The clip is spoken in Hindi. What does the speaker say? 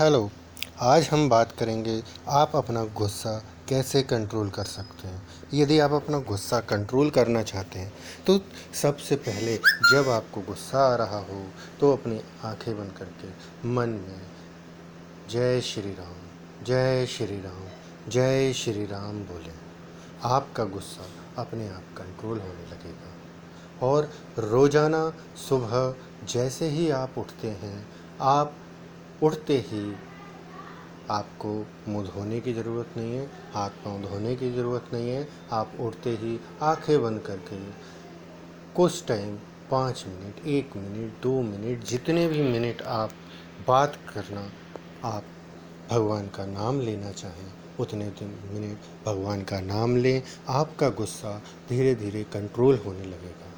हेलो, आज हम बात करेंगे आप अपना गुस्सा कैसे कंट्रोल कर सकते हैं। यदि आप अपना गुस्सा कंट्रोल करना चाहते हैं तो सबसे पहले जब आपको गुस्सा आ रहा हो तो अपनी आँखें बंद करके मन में जय श्री राम, जय श्री राम, जय श्री राम बोलें। आपका गुस्सा अपने आप कंट्रोल होने लगेगा। और रोज़ाना सुबह जैसे ही आप उठते हैं, आप उठते ही आपको मुँह धोने की ज़रूरत नहीं है, हाथ पाँव धोने की ज़रूरत नहीं है। आप उठते ही आँखें बंद करके कुछ टाइम, पाँच मिनट, एक मिनट, दो मिनट, जितने भी मिनट आप बात करना, आप भगवान का नाम लेना चाहें, उतने दिन मिनट भगवान का नाम लें। आपका गुस्सा धीरे धीरे कंट्रोल होने लगेगा।